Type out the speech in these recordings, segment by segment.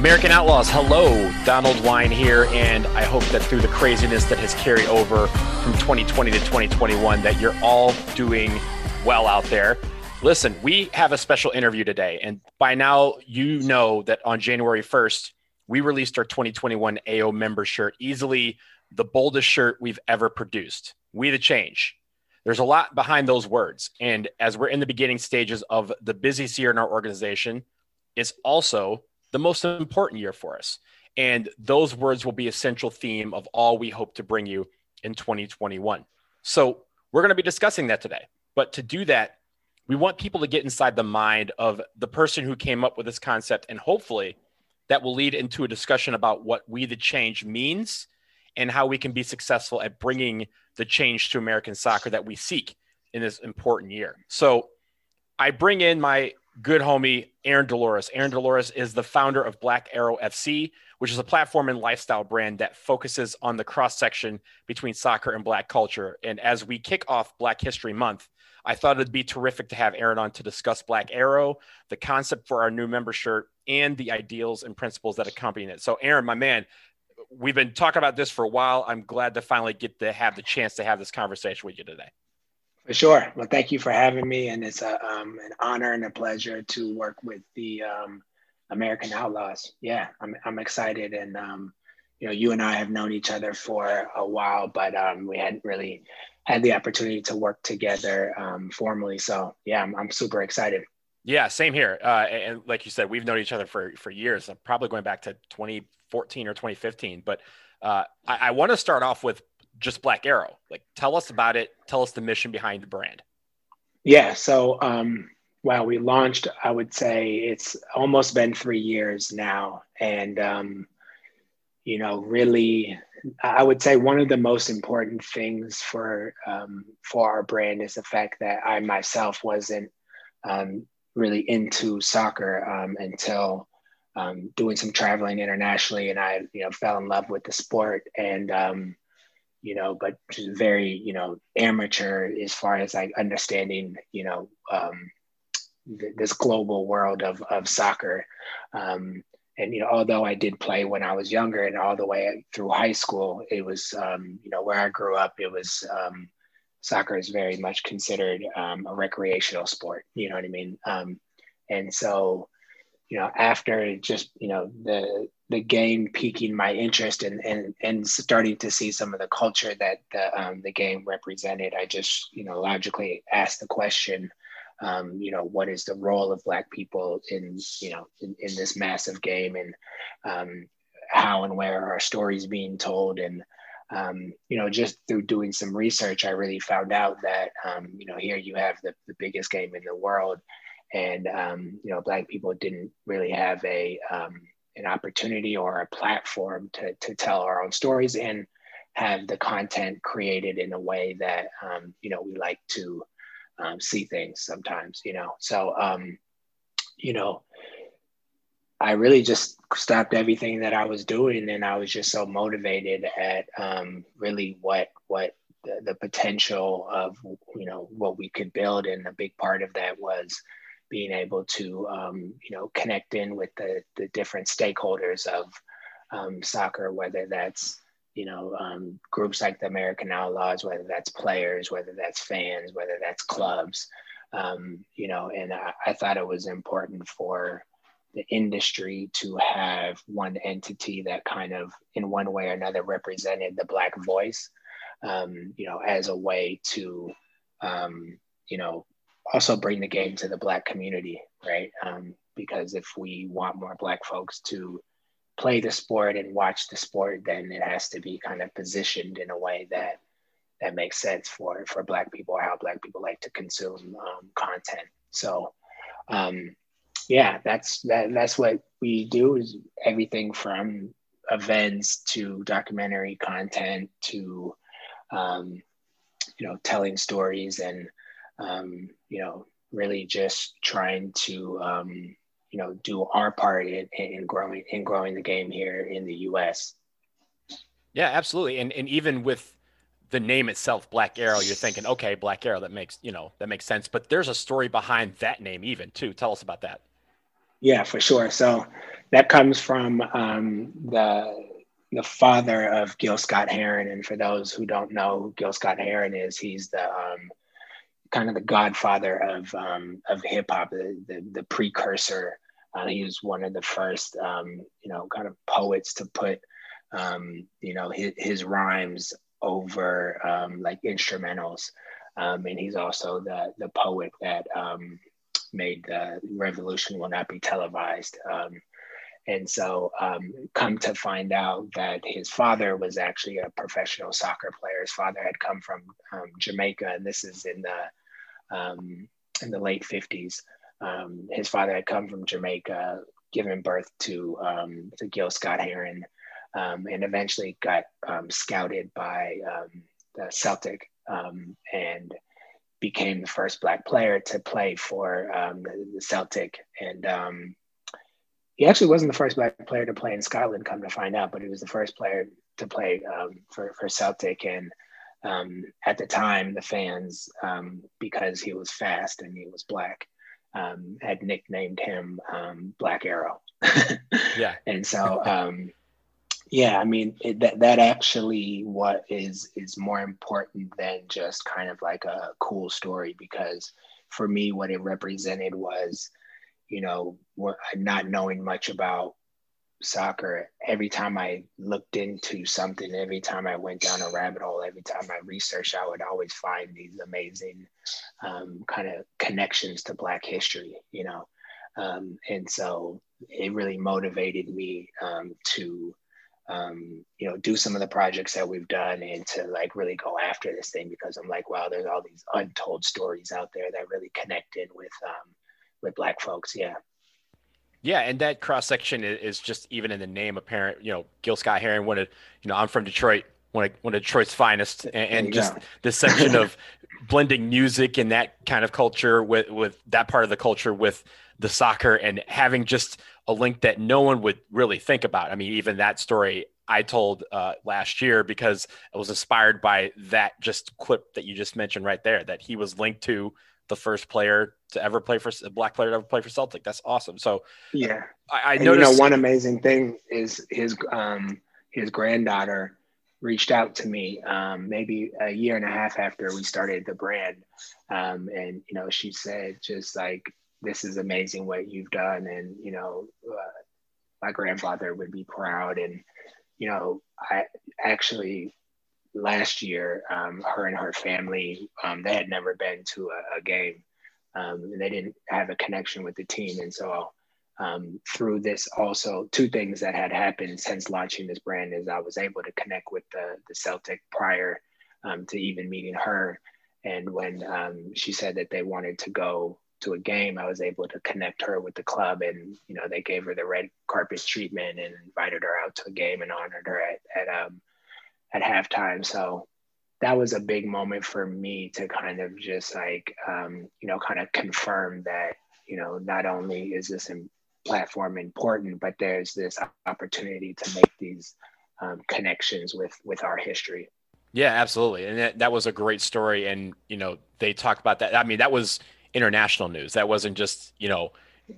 American Outlaws, hello. Donald Wine here, and I hope that through the craziness that has carried over from 2020 to 2021, that you're all doing well out there. Listen, we have a special interview today, and by now you know that on January 1st, we released our 2021 AO member shirt, easily the boldest shirt we've ever produced. We the change. There's a lot behind those words, and as we're in the beginning stages of the busiest year in our organization, it's also the most important year for us. And those words will be a central theme of all we hope to bring you in 2021. So we're going to be discussing that today. But to do that, we want people to get inside the mind of the person who came up with this concept. And hopefully that will lead into a discussion about what we the change means and how we can be successful at bringing the change to American soccer that we seek in this important year. So I bring in my good homie Aaron Dolores. Aaron Dolores is the founder of Black Arrow FC, which is a platform and lifestyle brand that focuses on the cross section between soccer and Black culture. And as we kick off Black History Month, I thought it'd be terrific to have Aaron on to discuss Black Arrow, the concept for our new member shirt, and the ideals and principles that accompany it. So, Aaron, my man, we've been talking about this for a while. I'm glad to finally get to have the chance to have this conversation with you today. For sure. Well, thank you for having me, and it's a, um, an honor and a pleasure to work with the um, American Outlaws. Yeah, I'm I'm excited, and um, you know, you and I have known each other for a while, but um, we hadn't really had the opportunity to work together um, formally. So yeah, I'm, I'm super excited. Yeah, same here. Uh, and like you said, we've known each other for for years. Probably going back to 2014 or 2015. But uh, I, I want to start off with just Black Arrow. Like, tell us about it. Tell us the mission behind the brand. Yeah. So, um, wow, we launched, I would say it's almost been three years now. And, um, you know, really, I would say one of the most important things for um, for our brand is the fact that I myself wasn't um, really into soccer um, until um, doing some traveling internationally, and I you know fell in love with the sport. And um, you know, but very, you know, amateur as far as like understanding, you know, um, th- this global world of, of soccer. Um, and, you know, although I did play when I was younger and all the way through high school, it was, um, you know, where I grew up, it was, um, soccer is very much considered um, a recreational sport. You know what I mean? Um, and so, you know, after just, you know, the, the game piquing my interest and and and starting to see some of the culture that the um, the game represented, I just you know logically asked the question, um, you know, what is the role of Black people in you know in, in this massive game, and um, how and where are stories being told, and um, you know, just through doing some research, I really found out that um, you know here you have the, the biggest game in the world, and um, you know, Black people didn't really have a an opportunity or a platform to, to tell our own stories and have the content created in a way that um, you know we like to um, see things sometimes you know. So um, you know i really just stopped everything that i was doing and i was just so motivated at um, really what what the, the potential of you know what we could build. And a big part of that was being able to um, you know connect in with the, the different stakeholders of um, soccer, whether that's you know um, groups like the American Outlaws, whether that's players, whether that's fans, whether that's clubs, um, you know, and I, I, thought it was important for the industry to have one entity that kind of in one way or another represented the black voice, um, you know, as a way to um, you know also bring the game to the black community right? Um, because if we want more black folks to play the sport and watch the sport then it has to be kind of positioned in a way that that makes sense for for black people or how black people like to consume um, content. So um, yeah that's that, that's what we do is everything from events to documentary content to um, you know telling stories and um, you know, really just trying to, um, you know, do our part in, in growing in growing the game here in the U.S. Yeah, absolutely, and and even with the name itself, Black Arrow, you're thinking, okay, Black Arrow, that makes you know that makes sense. But there's a story behind that name, even too. Tell us about that. Yeah, for sure. So, that comes from um, the the father of Gil Scott Heron. And for those who don't know who Gil Scott Heron is, he's the um, kind of the godfather of um, of hip hop, the, the, the precursor. Uh, he was one of the first, um, you know, kind of poets to put, um, you know, his, his rhymes over um, like instrumentals. Um, and he's also the the poet that um, made the revolution will not be televised. Um, and so, um, come to find out that his father was actually a professional soccer player. His father had come from um, Jamaica, and this is in the um, in the late fifties. his father had come from Jamaica, given birth to to Gil Scott Heron, and eventually got scouted by the Celtic um, and became the first black player to play for um, the, Celtic. And um, he actually wasn't the first black player to play in Scotland, come to find out, but he was the first player to play um, for, for Celtic. And um, at the time, the fans, um, because he was fast and he was black, um, had nicknamed him Black Arrow. yeah. And so, yeah i mean it, that that actually what is is more important than just kind of like a cool story because for me what it represented was you know not knowing much about soccer every time i looked into something every time i went down a rabbit hole every time i researched i would always find these amazing um, kind of connections to black history you know um, and so it really motivated me um, to um, you know, do some of the projects that we've done and to like really go after this thing because I'm like, wow, there's all these untold stories out there that really connected with um, with Black folks. Yeah. Yeah, and that cross section is just even in the name apparent. You know, Gil Scott Heron, one of you know, I'm from Detroit, one of, one of Detroit's finest, and, and just this section of blending music and that kind of culture with with that part of the culture with the soccer and having just a link that no one would really think about. I mean, even that story I told uh, last year because it was inspired by that just clip that you just mentioned right there that he was linked to the first player to ever play for a black player to ever play for Celtic. That's awesome. So yeah, I, I noticed. You know, one amazing thing is his um, his granddaughter reached out to me um, maybe a year and a half after we started the brand, um, and you know she said just like this is amazing what you've done and you know uh, my grandfather would be proud and you know i actually last year um, her and her family um, they had never been to a, a game um, and they didn't have a connection with the team. And so um, through this also two things that had happened since launching this brand is i was able to connect with the, the celtic prior um, to even meeting her. And when um, she said that they wanted to go to a game, I was able to connect her with the club, and you know they gave her the red carpet treatment and invited her out to a game and honored her at at um, at halftime. So that was a big moment for me to kind of just like um, you know kind of confirm that you know not only is this platform important, but there's this opportunity to make these um, connections with with our history. Yeah, absolutely, and that, that was a great story. And you know, they talk about that. I mean, that was international news. That wasn't just, you know,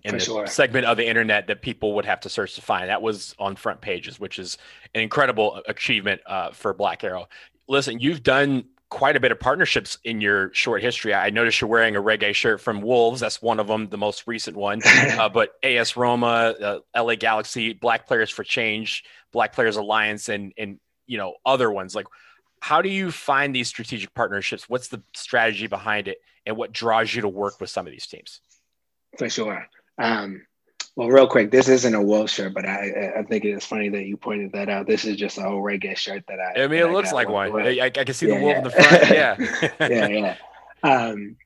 in the sure. segment of the internet that people would have to search to find. That was on front pages, which is an incredible achievement uh, for Black Arrow. Listen, you've done quite a bit of partnerships in your short history. I noticed you're wearing a reggae shirt from Wolves. That's one of them, the most recent one. Uh, but AS Roma, uh, LA Galaxy, Black Players for Change, Black Players Alliance, and and you know other ones. Like, how do you find these strategic partnerships? What's the strategy behind it? and what draws you to work with some of these teams? For sure. Um, well, real quick, this isn't a Wolf shirt, but I I think it's funny that you pointed that out. This is just a whole reggae shirt that I. I mean, it looks like one. I, I, can see yeah, the wolf yeah. in the front. Yeah. yeah, yeah. Um,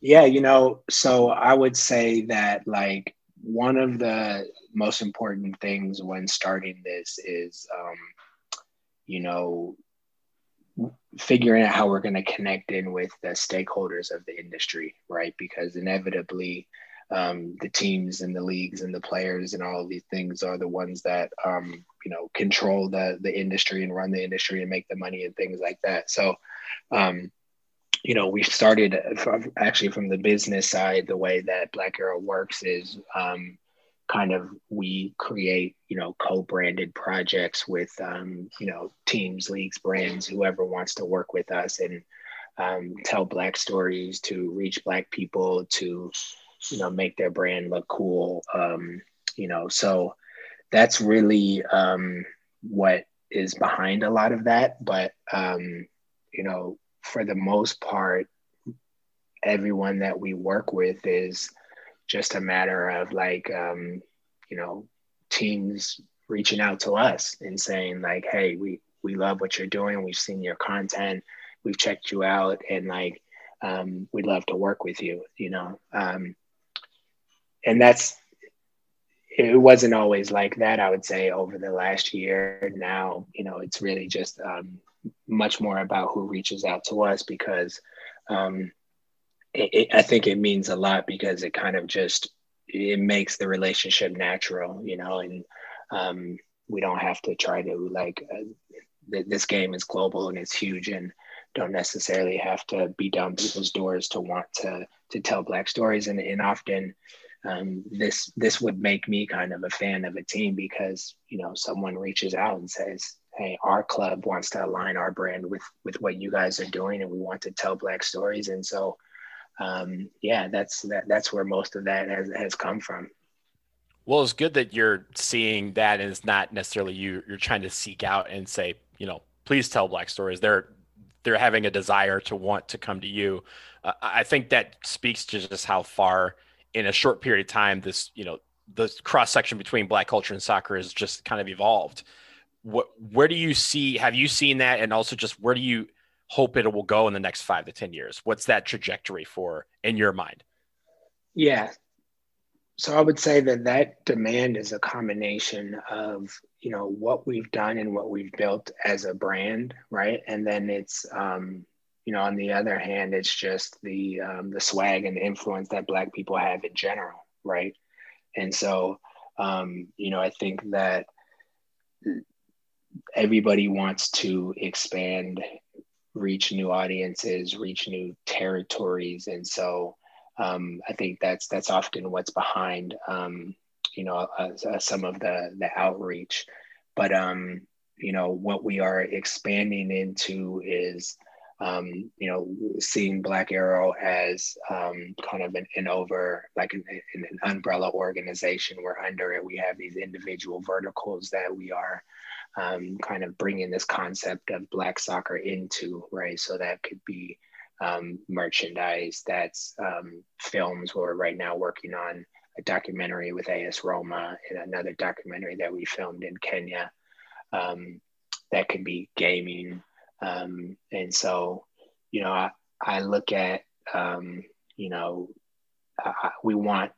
yeah, you know, so I would say that like one of the most important things when starting this is, um, you know, figuring out how we're going to connect in with the stakeholders of the industry, right? Because inevitably, um, the teams and the leagues and the players and all of these things are the ones that um, you know control the the industry and run the industry and make the money and things like that. So, um, you know, we started from, actually from the business side. The way that Black Arrow works is um, kind of we create you know co-branded projects with um, you know teams leagues brands whoever wants to work with us and um, tell black stories to reach black people to you know make their brand look cool um, you know so that's really um, what is behind a lot of that but um, you know for the most part everyone that we work with is just a matter of like um, you know teams reaching out to us and saying like hey we we love what you're doing. We've seen your content. We've checked you out and like um, we'd love to work with you you know um, and that's it wasn't always like that i would say over the last year. Now you know it's really just um, much more about who reaches out to us because um, it, it, I think it means a lot because it kind of just it makes the relationship natural, you know, and um, we don't have to try to like uh, th- this game is global and it's huge and don't necessarily have to be down people's doors to want to to tell black stories. And, and often um, this this would make me kind of a fan of a team because you know someone reaches out and says hey our club wants to align our brand with with what you guys are doing and we want to tell black stories and so um, yeah, that's that, that's where most of that has, has come from. Well, it's good that you're seeing that, and it's not necessarily you. You're trying to seek out and say, you know, please tell Black stories. They're they're having a desire to want to come to you. Uh, I think that speaks to just how far in a short period of time this, you know, the cross section between Black culture and soccer has just kind of evolved. What where do you see? Have you seen that? And also, just where do you hope it will go in the next five to 10 years? What's that trajectory for in your mind? Yeah. So I would say that that demand is a combination of, you know, what we've done and what we've built as a brand, right? And then it's, um, you know, on the other hand, it's just the um, the swag and the influence that Black people have in general, right? And so, um, you know, I think that everybody wants to expand reach new audiences, reach new territories, and so um, I think that's that's often what's behind um, you know uh, uh, some of the the outreach. But um, you know what we are expanding into is um, you know seeing Black Arrow as um, kind of an, an over like an, an, umbrella organization. Where under it we have these individual verticals that we are um, kind of bringing this concept of black soccer into right so that could be um, merchandise that's um, films we're right now working on a documentary with AS Roma and another documentary that we filmed in Kenya um, that could be gaming um, and so you know I, I look at um, you know uh, we want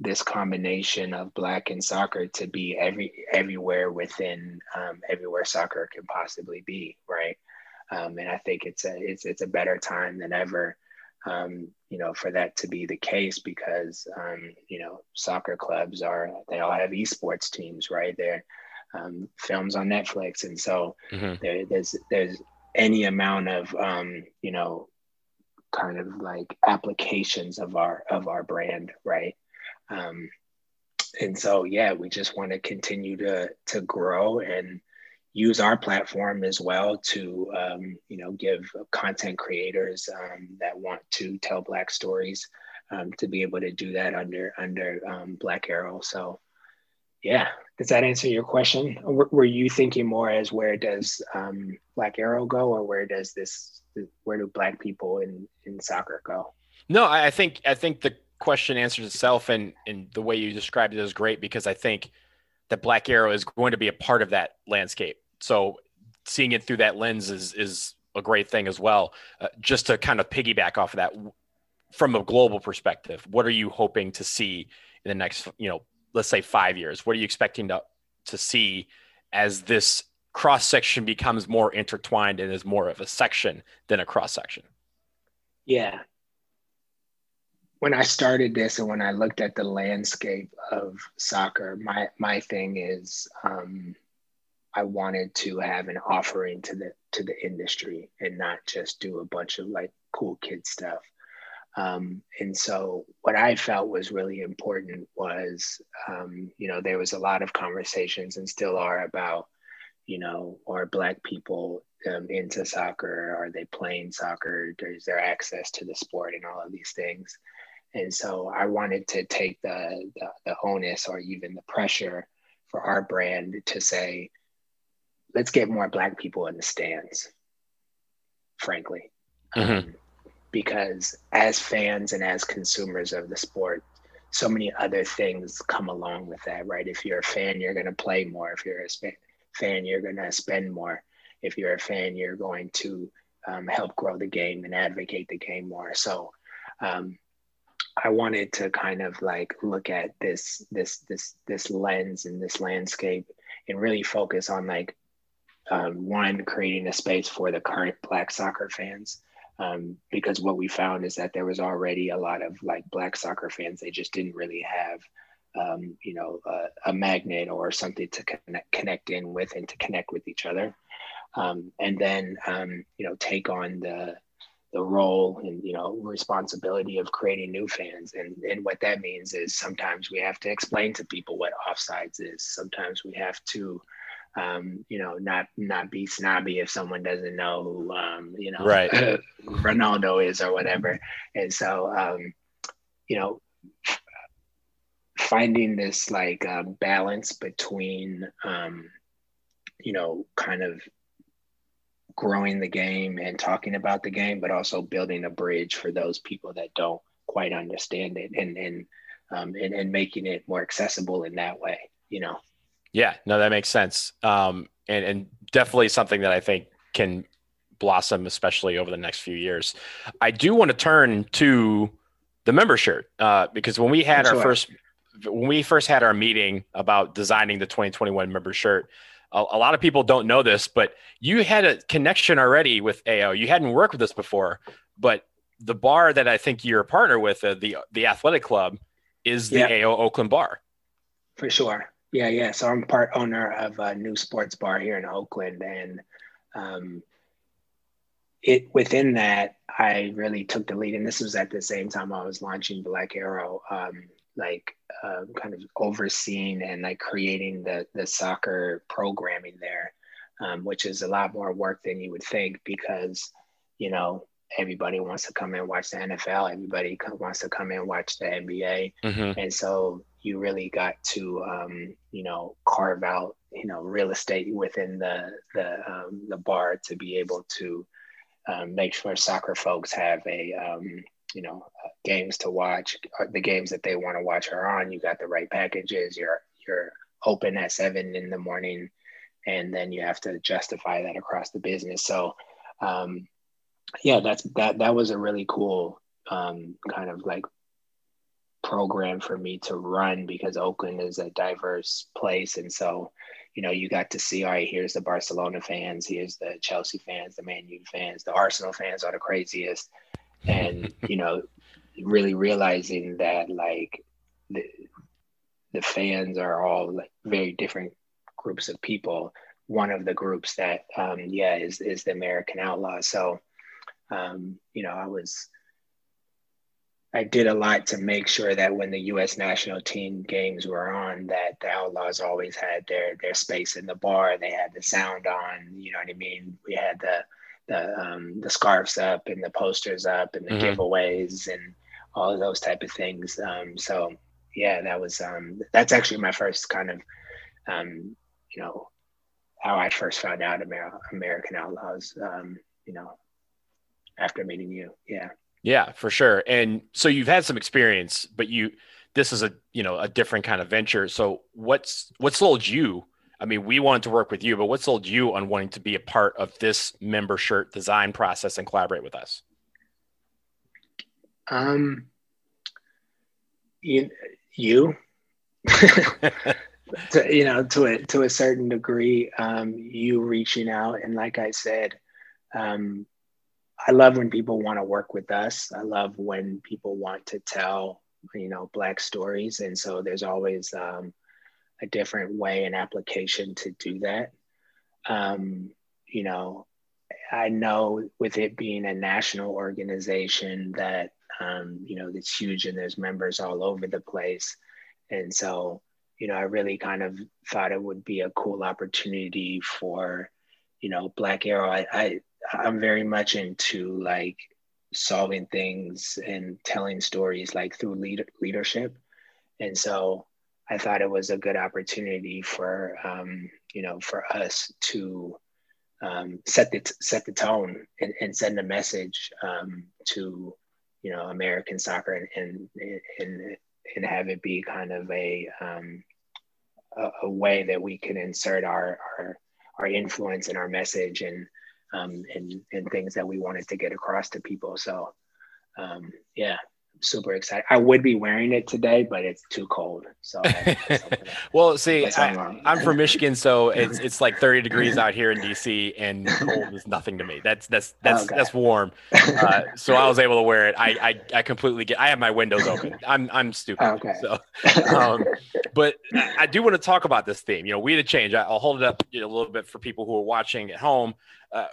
this combination of black and soccer to be every everywhere within um, everywhere soccer can possibly be right? Um, and i think it's a it's, it's a better time than ever um, you know for that to be the case because um, you know soccer clubs are they all have esports teams right? They're um, films on netflix. And so mm-hmm. there, there's there's any amount of um, you know kind of like applications of our of our brand right um, and so, yeah, we just want to continue to to grow and use our platform as well to um, you know give content creators um, that want to tell Black stories um, to be able to do that under under um, Black Arrow. So, yeah, does that answer your question? Were you thinking more as where does um, Black Arrow go, or where does this where do Black people in in soccer go? No, I think I think the question answers itself, and and the way you described it is great because I think that Black Arrow is going to be a part of that landscape. So seeing it through that lens is is a great thing as well. Uh, just to kind of piggyback off of that, from a global perspective, what are you hoping to see in the next, you know, let's say five years? What are you expecting to to see as this cross section becomes more intertwined and is more of a section than a cross section? Yeah, when I started this and when I looked at the landscape of soccer, my my thing is um, I wanted to have an offering to the to the industry and not just do a bunch of like cool kid stuff. Um, and so what I felt was really important was, um, you know, there was a lot of conversations and still are about, you know, are Black people um, into soccer? Are they playing soccer? Is there access to the sport and all of these things? And so I wanted to take the, the, the onus or even the pressure for our brand to say, let's get more Black people in the stands, frankly. Mm-hmm. Because as fans and as consumers of the sport, so many other things come along with that, right? If you're a fan, you're going to play more. If you're a fan, you're going to spend more. If you're a fan, you're going to um, help grow the game and advocate the game more. So, um, I wanted to kind of like look at this this this this lens and this landscape and really focus on like um, one creating a space for the current Black soccer fans um, because what we found is that there was already a lot of like black soccer fans they just didn't really have um, you know a, magnet or something to connect, connect in with and to connect with each other. Um, and then um, you know take on the the role and you know responsibility of creating new fans. And and what that means is sometimes we have to explain to people what offsides is. Sometimes we have to um, you know, not not be snobby if someone doesn't know who um, you know right. Ronaldo is or whatever. And so um, you know, finding this like uh, balance between um, you know, kind of growing the game and talking about the game, but also building a bridge for those people that don't quite understand it and and um, and, and making it more accessible in that way, you know. Yeah, no, that makes sense. Um, and, and definitely something that I think can blossom, especially over the next few years. I do want to turn to the member shirt uh, because when we had our first when we first had our meeting about designing the 2021 member shirt, a, a, lot of people don't know this, but you had a connection already with AO. You hadn't worked with us before, but the bar that I think you're a partner with, uh, the the athletic club, is the. AO Oakland bar. For sure. Yeah, yeah. So I'm part owner of a new sports bar here in Oakland, and um, it within that, I really took the lead. And this was at the same time I was launching Black Arrow, um, like uh, kind of overseeing and like creating the the soccer programming there, um, which is a lot more work than you would think because you know everybody wants to come and watch the NFL, everybody wants to come and watch the NBA, mm-hmm. and so you really got to um, you know carve out you know real estate within the the um, the bar to be able to um, make sure soccer folks have a um, you know games to watch uh, the games that they want to watch are on. You got the right packages. You're you're open at seven in the morning and then you have to justify that across the business. So um, yeah that's that that was a really cool um, kind of like program for me to run because Oakland is a diverse place. And so, you know, you got to see, all right, here's the Barcelona fans, here's the Chelsea fans, the Man U fans, the Arsenal fans are the craziest. And, you know, really realizing that like the, the fans are all like very different groups of people. One of the groups that, um, yeah, is, is the American Outlaw. So, um, you know, I was, I did a lot to make sure that when the U.S. national team games were on, that the Outlaws always had their their space in the bar. They had the sound on. You know what I mean? We had the the um, the scarves up and the posters up and the mm-hmm. giveaways and all of those type of things. Um, so yeah, that was um, that's actually my first kind of um, you know how I first found out Amer- American Outlaws. Um, you know, after meeting you, yeah. Yeah, for sure. And so you've had some experience, but you this is a you know a different kind of venture. So what's what sold you? I mean, we wanted to work with you, but what sold you on wanting to be a part of this member shirt design process and collaborate with us? Um, you, you, to, you know, to a to a certain degree, um, you reaching out and like I said, um, I love when people want to work with us. I love when people want to tell, you know, Black stories. And so there's always um, a different way and application to do that. Um, you know, I know with it being a national organization that um, you know, it's huge and there's members all over the place. And so, you know, I really kind of thought it would be a cool opportunity for, you know, Black Arrow. I, I I'm very much into like solving things and telling stories like through lead, leadership. And so I thought it was a good opportunity for, um, you know, for us to um, set the set the tone and, and send a message um, to you know American soccer and and and have it be kind of a um, a, a, way that we can insert our our, our influence and our message and um, and and things that we wanted to get across to people. So um, yeah, super excited. I would be wearing it today, but it's too cold. So, well, see, I, am from Michigan, so it's it's like 30 degrees out here in DC, and cold is nothing to me. That's that's that's okay. that's warm. Uh, so I was able to wear it. I, I I completely get. I have my windows open. I'm I'm stupid. Okay. So, um, but I do want to talk about this theme. You know, we had a change. I'll hold it up a little bit for people who are watching at home. Uh,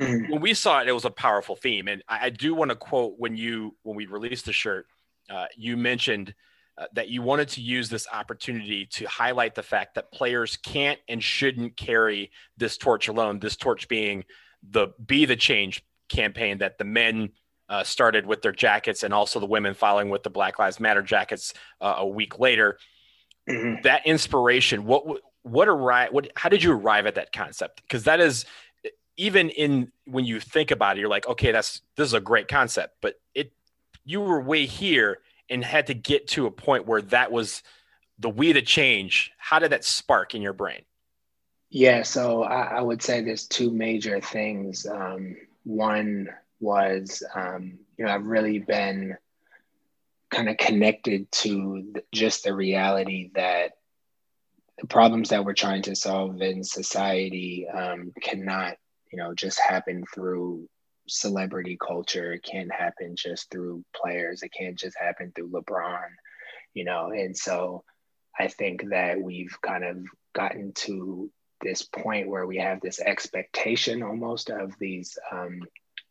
Mm-hmm. When we saw it, it was a powerful theme, and I, I do want to quote when you when we released the shirt, uh, you mentioned uh, that you wanted to use this opportunity to highlight the fact that players can't and shouldn't carry this torch alone. This torch being the "Be the Change" campaign that the men uh, started with their jackets, and also the women following with the Black Lives Matter jackets uh, a week later. Mm-hmm. That inspiration, what what arrive? What how did you arrive at that concept? Because that is even in when you think about it, you're like, okay, that's this is a great concept, but it you were way here and had to get to a point where that was the we to change. How did that spark in your brain? Yeah, so I, I would say there's two major things. Um, one was, um, you know, I've really been kind of connected to just the reality that the problems that we're trying to solve in society um, cannot you know just happen through celebrity culture. It can't happen just through players. It can't just happen through lebron you know? And so i think that we've kind of gotten to this point where we have this expectation almost of these um,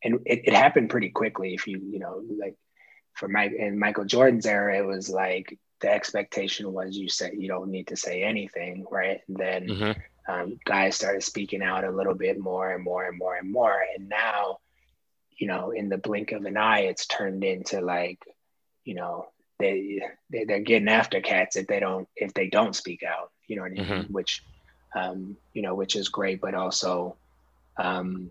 and it, it happened pretty quickly. If you you know like for Mike in Michael Jordan's era, it was like the expectation was you said you don't need to say anything, right? And then mm-hmm um, guys started speaking out a little bit more and more and more and more. And now, you know, in the blink of an eye, it's turned into like, you know, they, they they're getting after cats if they don't if they don't speak out. You know what I mean? Mm-hmm. Which, um, you know, which is great, but also, um,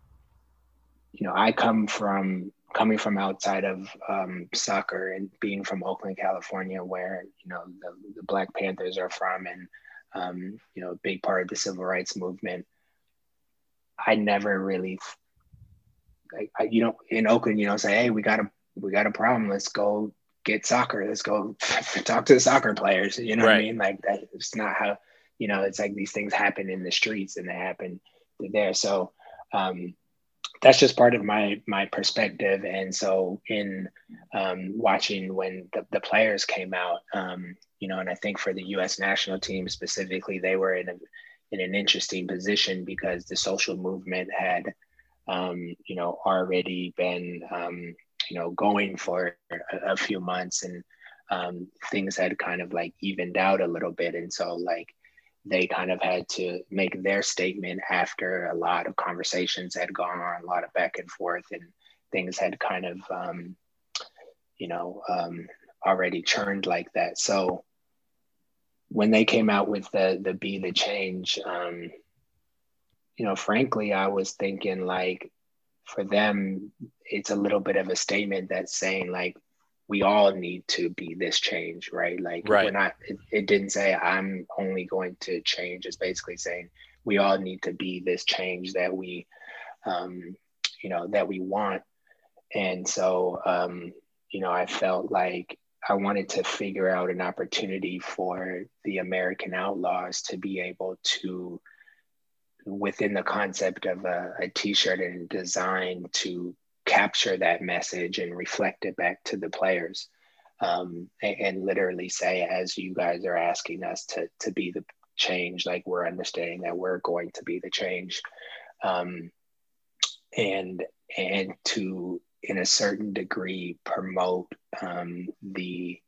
you know, I come from coming from outside of um, soccer and being from Oakland, California, where you know the, the Black Panthers are from, and um, you know, a big part of the civil rights movement. I never really, like, I, you know, in Oakland, you know, say, hey, we got a we got a problem. Let's go get soccer. Let's go talk to the soccer players. You know right. what I mean? Like that. It's not how you know. It's like these things happen in the streets and they happen there. So um, that's just part of my my perspective. And so in um, watching when the, the players came out, um, you know, and I think for the U.S. national team specifically, they were in a in an interesting position because the social movement had, um, you know, already been, um, you know, going for a, a few months, and um, things had kind of like evened out a little bit, and so like they kind of had to make their statement after a lot of conversations had gone on, a lot of back and forth, and things had kind of, um, you know, um, already churned like that. So when they came out with the the be the change um you know frankly i was thinking like for them it's a little bit of a statement that's saying like we all need to be this change right like right. we're not it, it didn't say i'm only going to change it's basically saying we all need to be this change that we um you know that we want and so um you know i felt like I wanted to figure out an opportunity for the American Outlaws to be able to, within the concept of a a t-shirt and design, to capture that message and reflect it back to the players. Um, and, and, literally say, as you guys are asking us to, to be the change, like we're understanding that we're going to be the change. Um, and and to in a certain degree promote um, the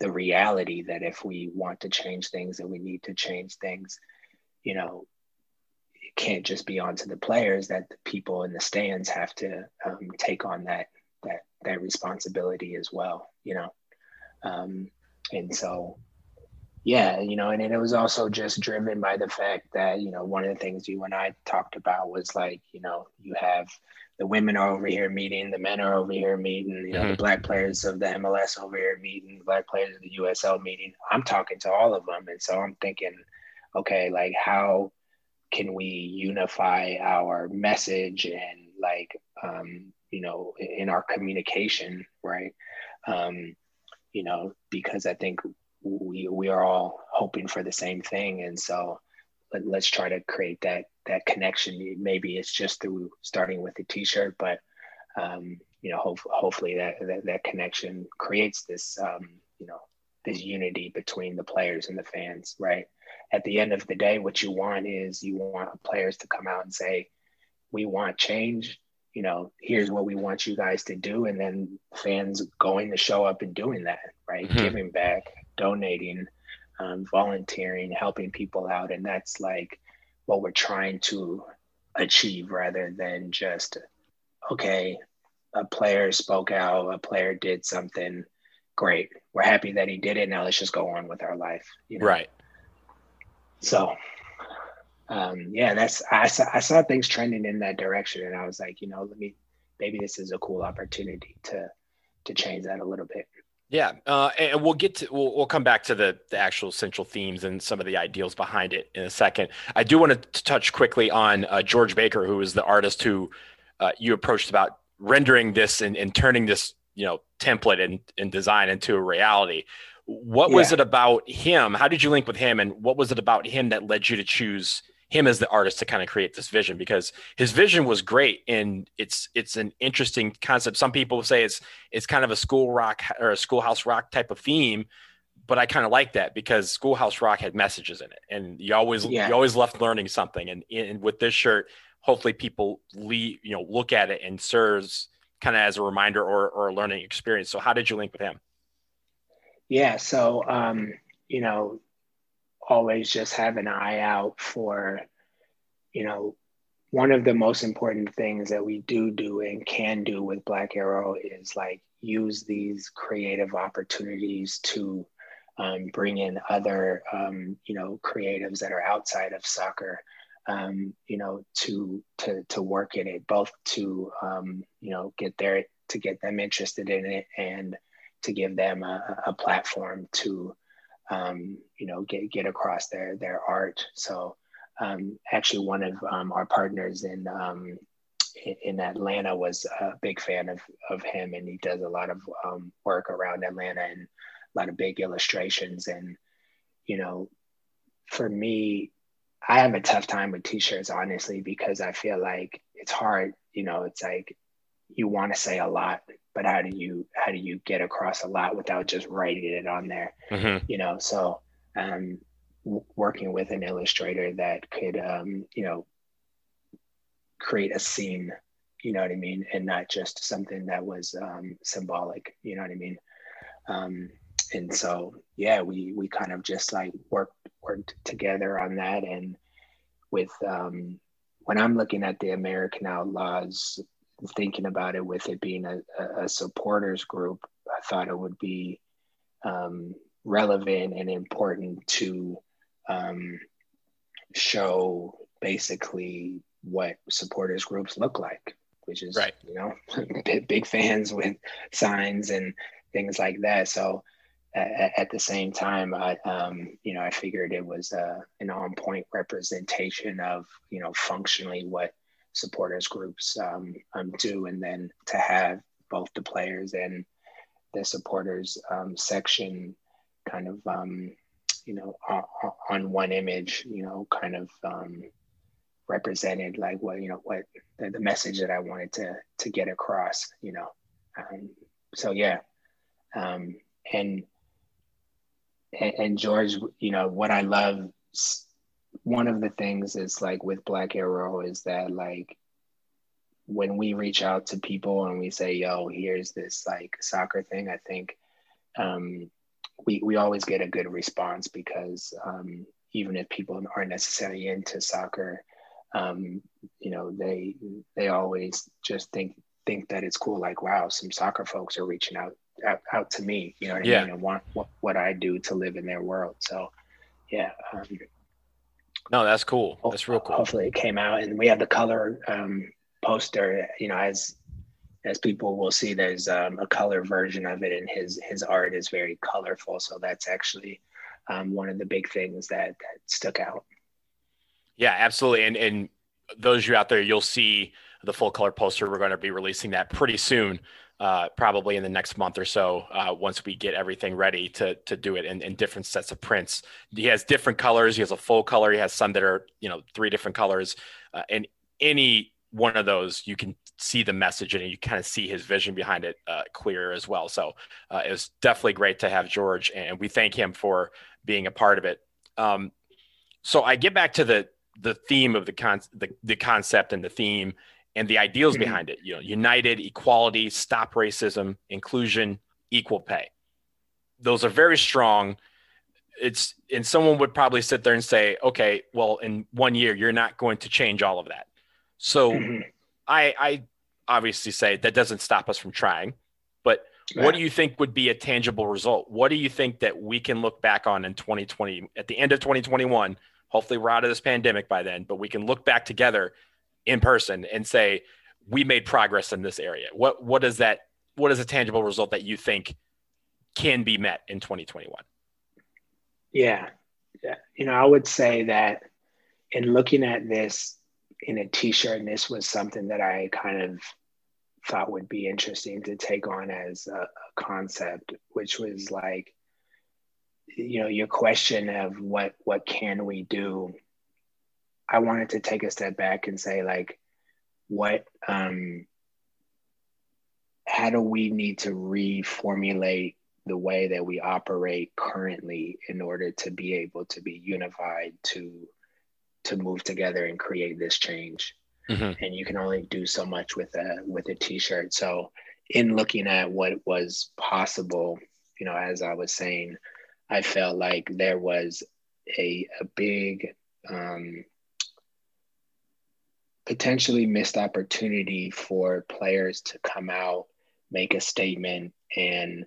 the reality that if we want to change things that we need to change things, you know, it can't just be onto the players that the people in the stands have to um, take on that that that responsibility as well, you know. Um, and so yeah, you know, and, and it was also just driven by the fact that, you know, one of the things you and I talked about was like, you know, you have the women are over here meeting, the men are over here meeting, you know, mm-hmm. the black players of the MLS over here meeting, the black players of the USL meeting. I'm talking to all of them. And so I'm thinking, okay, like how can we unify our message and like, um, you know, in our communication, right? Um, you know, because I think we we are all hoping for the same thing. And so let, let's try to create that that connection. Maybe it's just through starting with a t-shirt but um, you know hope, hopefully that, that, that connection creates this um, you know this unity between the players and the fans right at the end of the day what you want is you want players to come out and say we want change you know here's what we want you guys to do and then fans going to show up and doing that right mm-hmm. giving back donating, um, volunteering, helping people out. And that's like what we're trying to achieve rather than just, okay, a player spoke out, a player did something great. We're happy that he did it. Now let's just go on with our life. You know? Right. So, um, yeah, that's, I saw, I saw things trending in that direction and I was like, you know, let me, maybe this is a cool opportunity to, to change that a little bit. Yeah, uh, and we'll get to we'll, we'll come back to the, the actual central themes and some of the ideals behind it in a second. I do want to touch quickly on uh, George Baker, who is the artist who uh, you approached about rendering this and, and turning this you know template and, and design into a reality. What yeah. was it about him? How did you link with him, and what was it about him that led you to choose him as the artist to kind of create this vision because his vision was great and it's it's an interesting concept. Some people say it's it's kind of a school rock or a schoolhouse rock type of theme, but I kind of like that because Schoolhouse Rock had messages in it, and you always yeah. you always left learning something. And, and with this shirt, hopefully people leave, you know look at it and serves kind of as a reminder or or a learning experience. So how did you link with him? Yeah, so um, you know always just have an eye out for, you know, one of the most important things that we do do and can do with Black Arrow is like use these creative opportunities to um, bring in other, um, you know, creatives that are outside of soccer, um, you know, to to to work in it, both to um, you know get their to get them interested in it and to give them a, a platform to um, you know, get, get across their, their art. So um, actually one of um, our partners in, um, in, Atlanta was a big fan of, of him and he does a lot of um, work around Atlanta and a lot of big illustrations. And, you know, for me, I have a tough time with t-shirts, honestly, because I feel like it's hard, you know, it's like you want to say a lot but how do you how do you get across a lot without just writing it on there mm-hmm. you know so um, w- working with an illustrator that could um, you know create a scene you know what i mean and not just something that was um, symbolic you know what i mean um, and so yeah we we kind of just like worked worked together on that and with um, when i'm looking at the american outlaws thinking about it with it being a, a supporters group, I thought it would be um, relevant and important to um, show basically what supporters groups look like, which is right. you know big fans with signs and things like that. So at, at the same time, I um, you know I figured it was uh, an on point representation of you know functionally what supporters groups um, um, do, and then to have both the players and the supporters um, section kind of um, you know on, on, one image, you know, kind of um, represented like what you know what the, the, message that I wanted to to get across, you know. Um, so yeah, and and and George, you know, what I love one of the things is like with Black Arrow is that like when we reach out to people and we say, "Yo, here's this like soccer thing," I think um, we we always get a good response because um, even if people aren't necessarily into soccer, um, you know, they they always just think think that it's cool. Like, wow, some soccer folks are reaching out out, out to me. You know what I mean? And want what, what I do to live in their world. So, yeah. No, that's cool. That's real cool. Hopefully, it came out, and we have the color um, poster. You know, as as people will see, there's um, a color version of it, and his his art is very colorful. So that's actually um, one of the big things that, that stuck out. Yeah, absolutely. And and those you out there, you'll see the full color poster. We're going to be releasing that pretty soon, uh, probably in the next month or so. Uh, once we get everything ready to to do it in, in different sets of prints. He has different colors. He has a full color. He has some that are you know three different colors, uh, and any one of those you can see the message and you kind of see his vision behind it uh, clear as well. So uh, it was definitely great to have George, and we thank him for being a part of it. Um, so I get back to the the theme of the con the, the concept and the theme and the ideals mm-hmm. behind it. You know, united, equality, stop racism, inclusion, equal pay. Those are very strong. It's and someone would probably sit there and say, okay, well, in one year you're not going to change all of that. So mm-hmm. I I obviously say that doesn't stop us from trying. But right. what do you think would be a tangible result? What do you think that we can look back on in 2020 at the end of 2021? Hopefully we're out of this pandemic by then, but we can look back together in person and say we made progress in this area. What what is that what is a tangible result that you think can be met in 2021? Yeah. Yeah. You know, I would say that in looking at this in a t-shirt and this was something that I kind of thought would be interesting to take on as a, a concept, which was like, you know, your question of what what can we do? I wanted to take a step back and say, like, what um how do we need to reformulate the way that we operate currently in order to be able to be unified to to move together and create this change. Mm-hmm. And you can only do so much with a with a t-shirt. So in looking at what was possible, you know, as I was saying, I felt like there was a a big um, potentially missed opportunity for players to come out, make a statement, and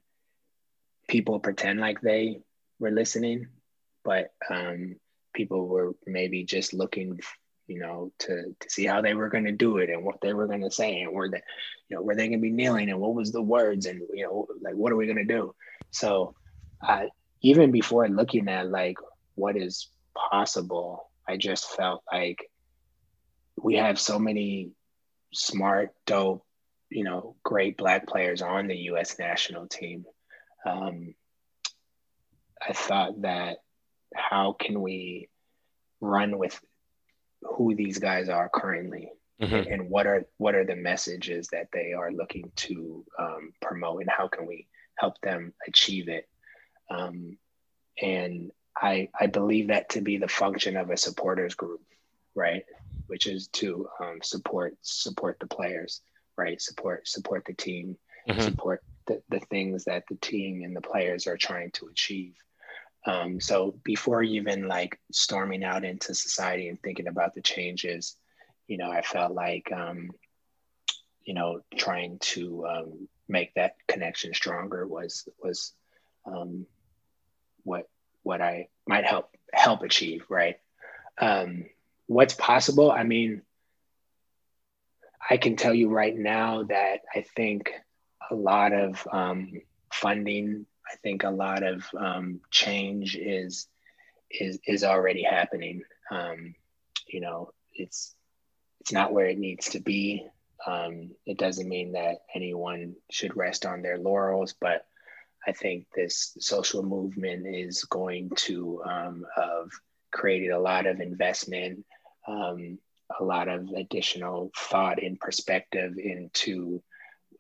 people pretend like they were listening, but um, people were maybe just looking you know to to see how they were going to do it and what they were going to say and were they you know were they going to be kneeling and what was the words and you know like what are we going to do? So uh, even before looking at like what is possible i just felt like we have so many smart dope you know great black players on the us national team. Um, i thought that how can we run with who these guys are currently mm-hmm. and what are what are the messages that they are looking to um, promote and how can we help them achieve it? Um, and I, I believe that to be the function of a supporters group right which is to um, support support the players right support support the team mm-hmm. support the, the things that the team and the players are trying to achieve um, so before even like storming out into society and thinking about the changes, you know, I felt like, um, you know, trying to um, make that connection stronger was was um, what what I might help help achieve. Right. Um, what's possible? I mean, I can tell you right now that I think a lot of um, funding I think a lot of um, change is is is already happening. Um, you know, it's it's not where it needs to be. Um, it doesn't mean that anyone should rest on their laurels, but I think this social movement is going to um, have created a lot of investment, um, a lot of additional thought and perspective into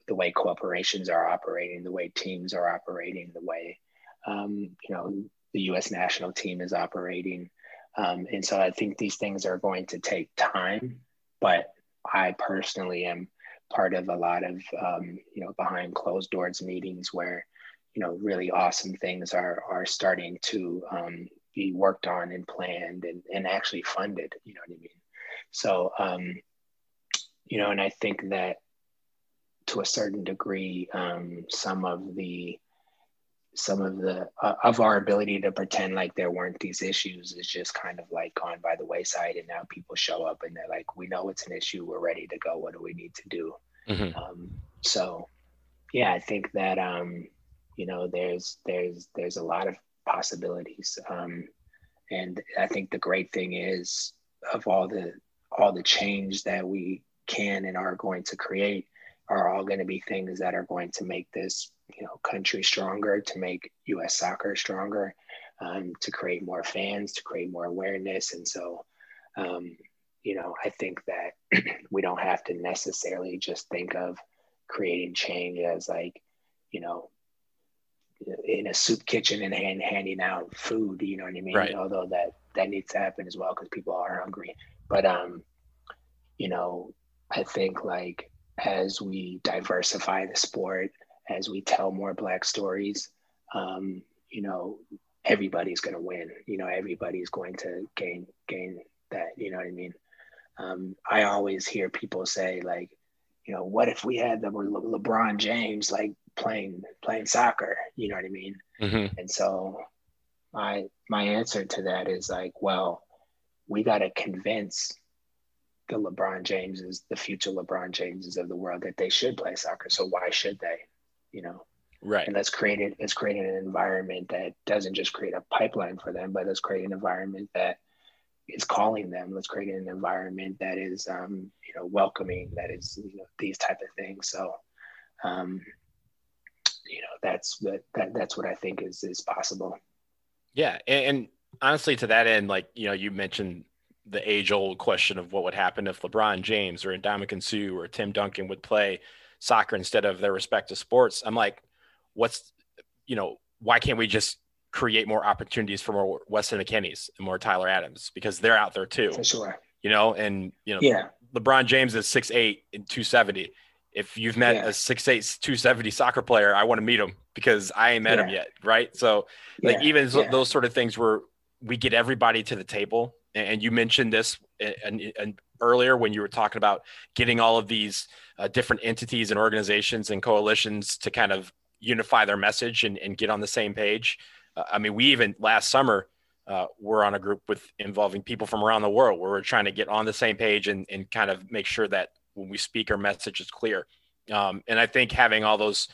the way corporations are operating, the way teams are operating, the way um, you know the U.S. national team is operating, um, and so I think these things are going to take time, but I personally am part of a lot of um, you know behind closed doors meetings where you know really awesome things are are starting to um, be worked on and planned and, and actually funded you know what i mean? So um, you know and i think that to a certain degree um, some of the some of the uh, of our ability to pretend like there weren't these issues is just kind of like gone by the wayside and now people show up and they're like we know it's an issue. We're ready to go. What do we need to do? Mm-hmm. um, so yeah i think that um, you know there's there's there's a lot of possibilities um, and i think the great thing is of all the all the change that we can and are going to create are all going to be things that are going to make this you know country stronger, to make U.S. soccer stronger, um, to create more fans, to create more awareness, and so. Um, you know, I think that we don't have to necessarily just think of creating change as like, you know, in a soup kitchen and hand, handing out food. You know what I mean? Right. Although that that needs to happen as well because people are hungry. But um, you know, I think like as we diversify the sport, as we tell more Black stories, um, you know, everybody's going to win. You know, everybody's going to gain gain that. You know what I mean? Um, I always hear people say like, you know, what if we had the Le- LeBron James like playing playing soccer? You know what I mean? Mm-hmm. And so, my my answer to that is like, well, we got to convince the LeBron Jameses, the future LeBron Jameses of the world that they should play soccer. So why should they? You know? Right. And let's create it, let's create an environment that doesn't just create a pipeline for them, but let's create an environment that is calling them. Let's create an environment that is um, you know, welcoming, that is, you know, these type of things. So um, you know, that's that, that that's what I think is is possible. Yeah. And, and honestly to that end, like, you know, you mentioned the age old question of what would happen if LeBron James or Ndamukong Suh or Tim Duncan would play soccer instead of their respective sports. I'm like, what's, you know, why can't we just create more opportunities for more Weston McKennies and more Tyler Adams because they're out there too. For sure. You know, and you know, yeah. LeBron James is six eight and two seventy. If you've met yeah. a six eight two seventy soccer player, I want to meet him because I ain't met yeah. him yet. Right. So like yeah. even those sort of things where we get everybody to the table and you mentioned this and, and earlier when you were talking about getting all of these uh, different entities and organizations and coalitions to kind of unify their message and, and get on the same page. Uh, I mean, we even last summer uh, were on a group with involving people from around the world where we're trying to get on the same page and, and kind of make sure that when we speak, our message is clear. Um, and I think having all those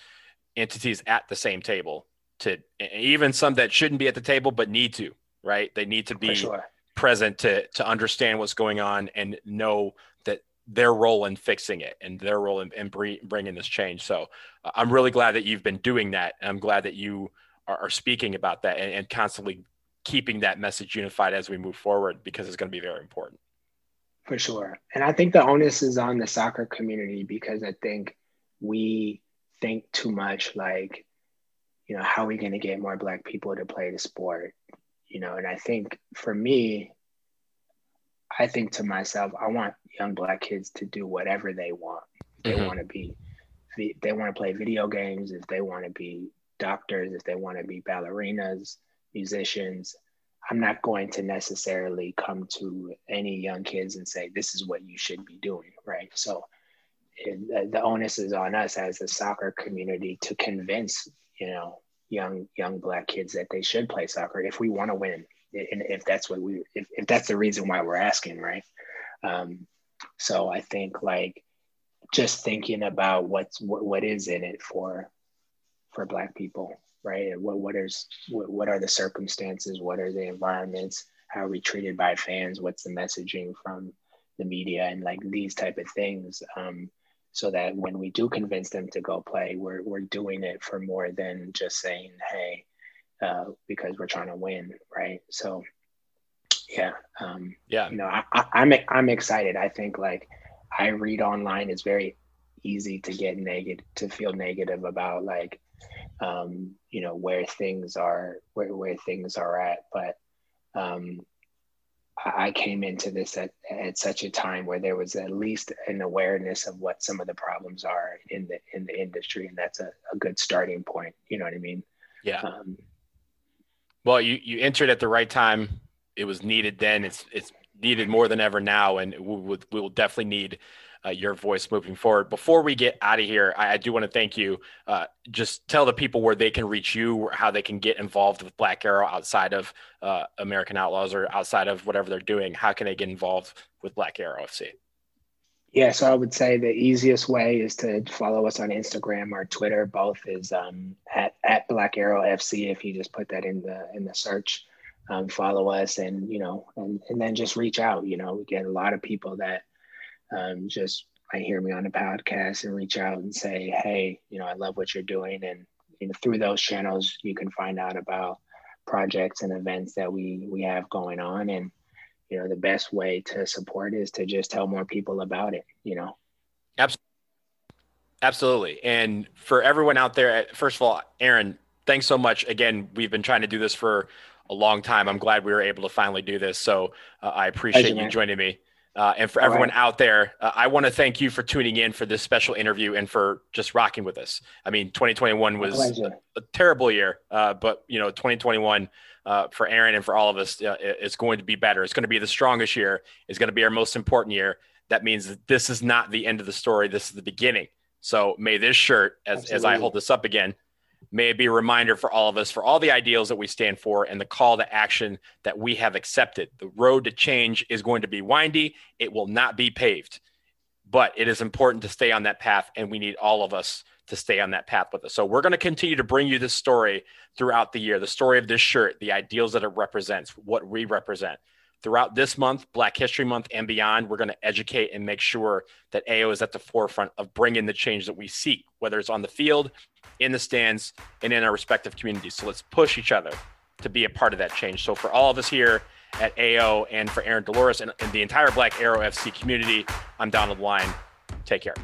entities at the same table to even some that shouldn't be at the table but need to, right? They need to be sure present to to understand what's going on and know that their role in fixing it and their role in, in bringing this change. So uh, I'm really glad that you've been doing that. And I'm glad that you are, are speaking about that and, and constantly keeping that message unified as we move forward because it's going to be very important. For sure. And I think the onus is on the soccer community because I think we think too much like, you know, how are we going to get more Black people to play the sport? you know and i think for me i think to myself i want young black kids to do whatever they want they mm-hmm. want to be they want to play video games if they want to be doctors if they want to be ballerinas musicians i'm not going to necessarily come to any young kids and say this is what you should be doing right? So it, the onus is on us as a soccer community to convince you know young young black kids that they should play soccer if we want to win and if that's what we if, if that's the reason why we're asking right? Um, so i think like just thinking about what's what, what is in it for for black people right? What what is what, what are the circumstances? What are the environments? How are we treated by fans? What's the messaging from the media? And like these type of things um, so that when we do convince them to go play, we're, we're doing it for more than just saying, hey, uh, because we're trying to win, right? So, yeah, um, yeah, you know, I, I, I'm I'm excited. I think like I read online is very easy to get negative, to feel negative about like, um, you know, where things are, where where things are at, but um, I came into this at, at such a time where there was at least an awareness of what some of the problems are in the in the industry, and that's a, a good starting point. You know what I mean? Yeah. Um, well, you you entered at the right time. It was needed then. It's it's needed more than ever now, and we will, we will definitely need uh, your voice moving forward. Before we get out of here, I, I do want to thank you. Uh, just tell the people where they can reach you, how they can get involved with Black Arrow outside of uh, American Outlaws or outside of whatever they're doing. How can they get involved with Black Arrow FC? Yeah, so I would say the easiest way is to follow us on Instagram or Twitter. Both is um, at at Black Arrow FC. If you just put that in the in the search, um, follow us, and you know, and and then just reach out. You know, we get a lot of people that um, just might hear me on the podcast and reach out and say, hey, you know, I love what you're doing. And you know, through those channels, you can find out about projects and events that we we have going on. And you know, the best way to support is to just tell more people about it. You know. Absolutely. Absolutely. And for everyone out there, first of all, Aaron, thanks so much. Again, we've been trying to do this for a long time. I'm glad we were able to finally do this. So uh, I appreciate Pleasure, you man. joining me. Uh, and for All everyone right. out there, uh, I want to thank you for tuning in for this special interview and for just rocking with us. I mean, 2021 was a, a, terrible year, uh, but you know, 2021 uh, for Aaron and for all of us, uh, it's going to be better. It's going to be the strongest year. It's going to be our most important year. That means that this is not the end of the story. This is the beginning. So may this shirt, as, as I hold this up again, may it be a reminder for all of us for all the ideals that we stand for and the call to action that we have accepted. The road to change is going to be windy, it will not be paved, but it is important to stay on that path, and we need all of us to stay on that path with us. So we're going to continue to bring you this story throughout the year, the story of this shirt, the ideals that it represents, what we represent. Throughout this month, Black History Month and beyond, we're going to educate and make sure that AO is at the forefront of bringing the change that we seek, whether it's on the field, in the stands, and in our respective communities. So let's push each other to be a part of that change. So for all of us here at AO and for Aaron Dolores and, and the entire Black Arrow FC community, I'm Donald Wine. Take care.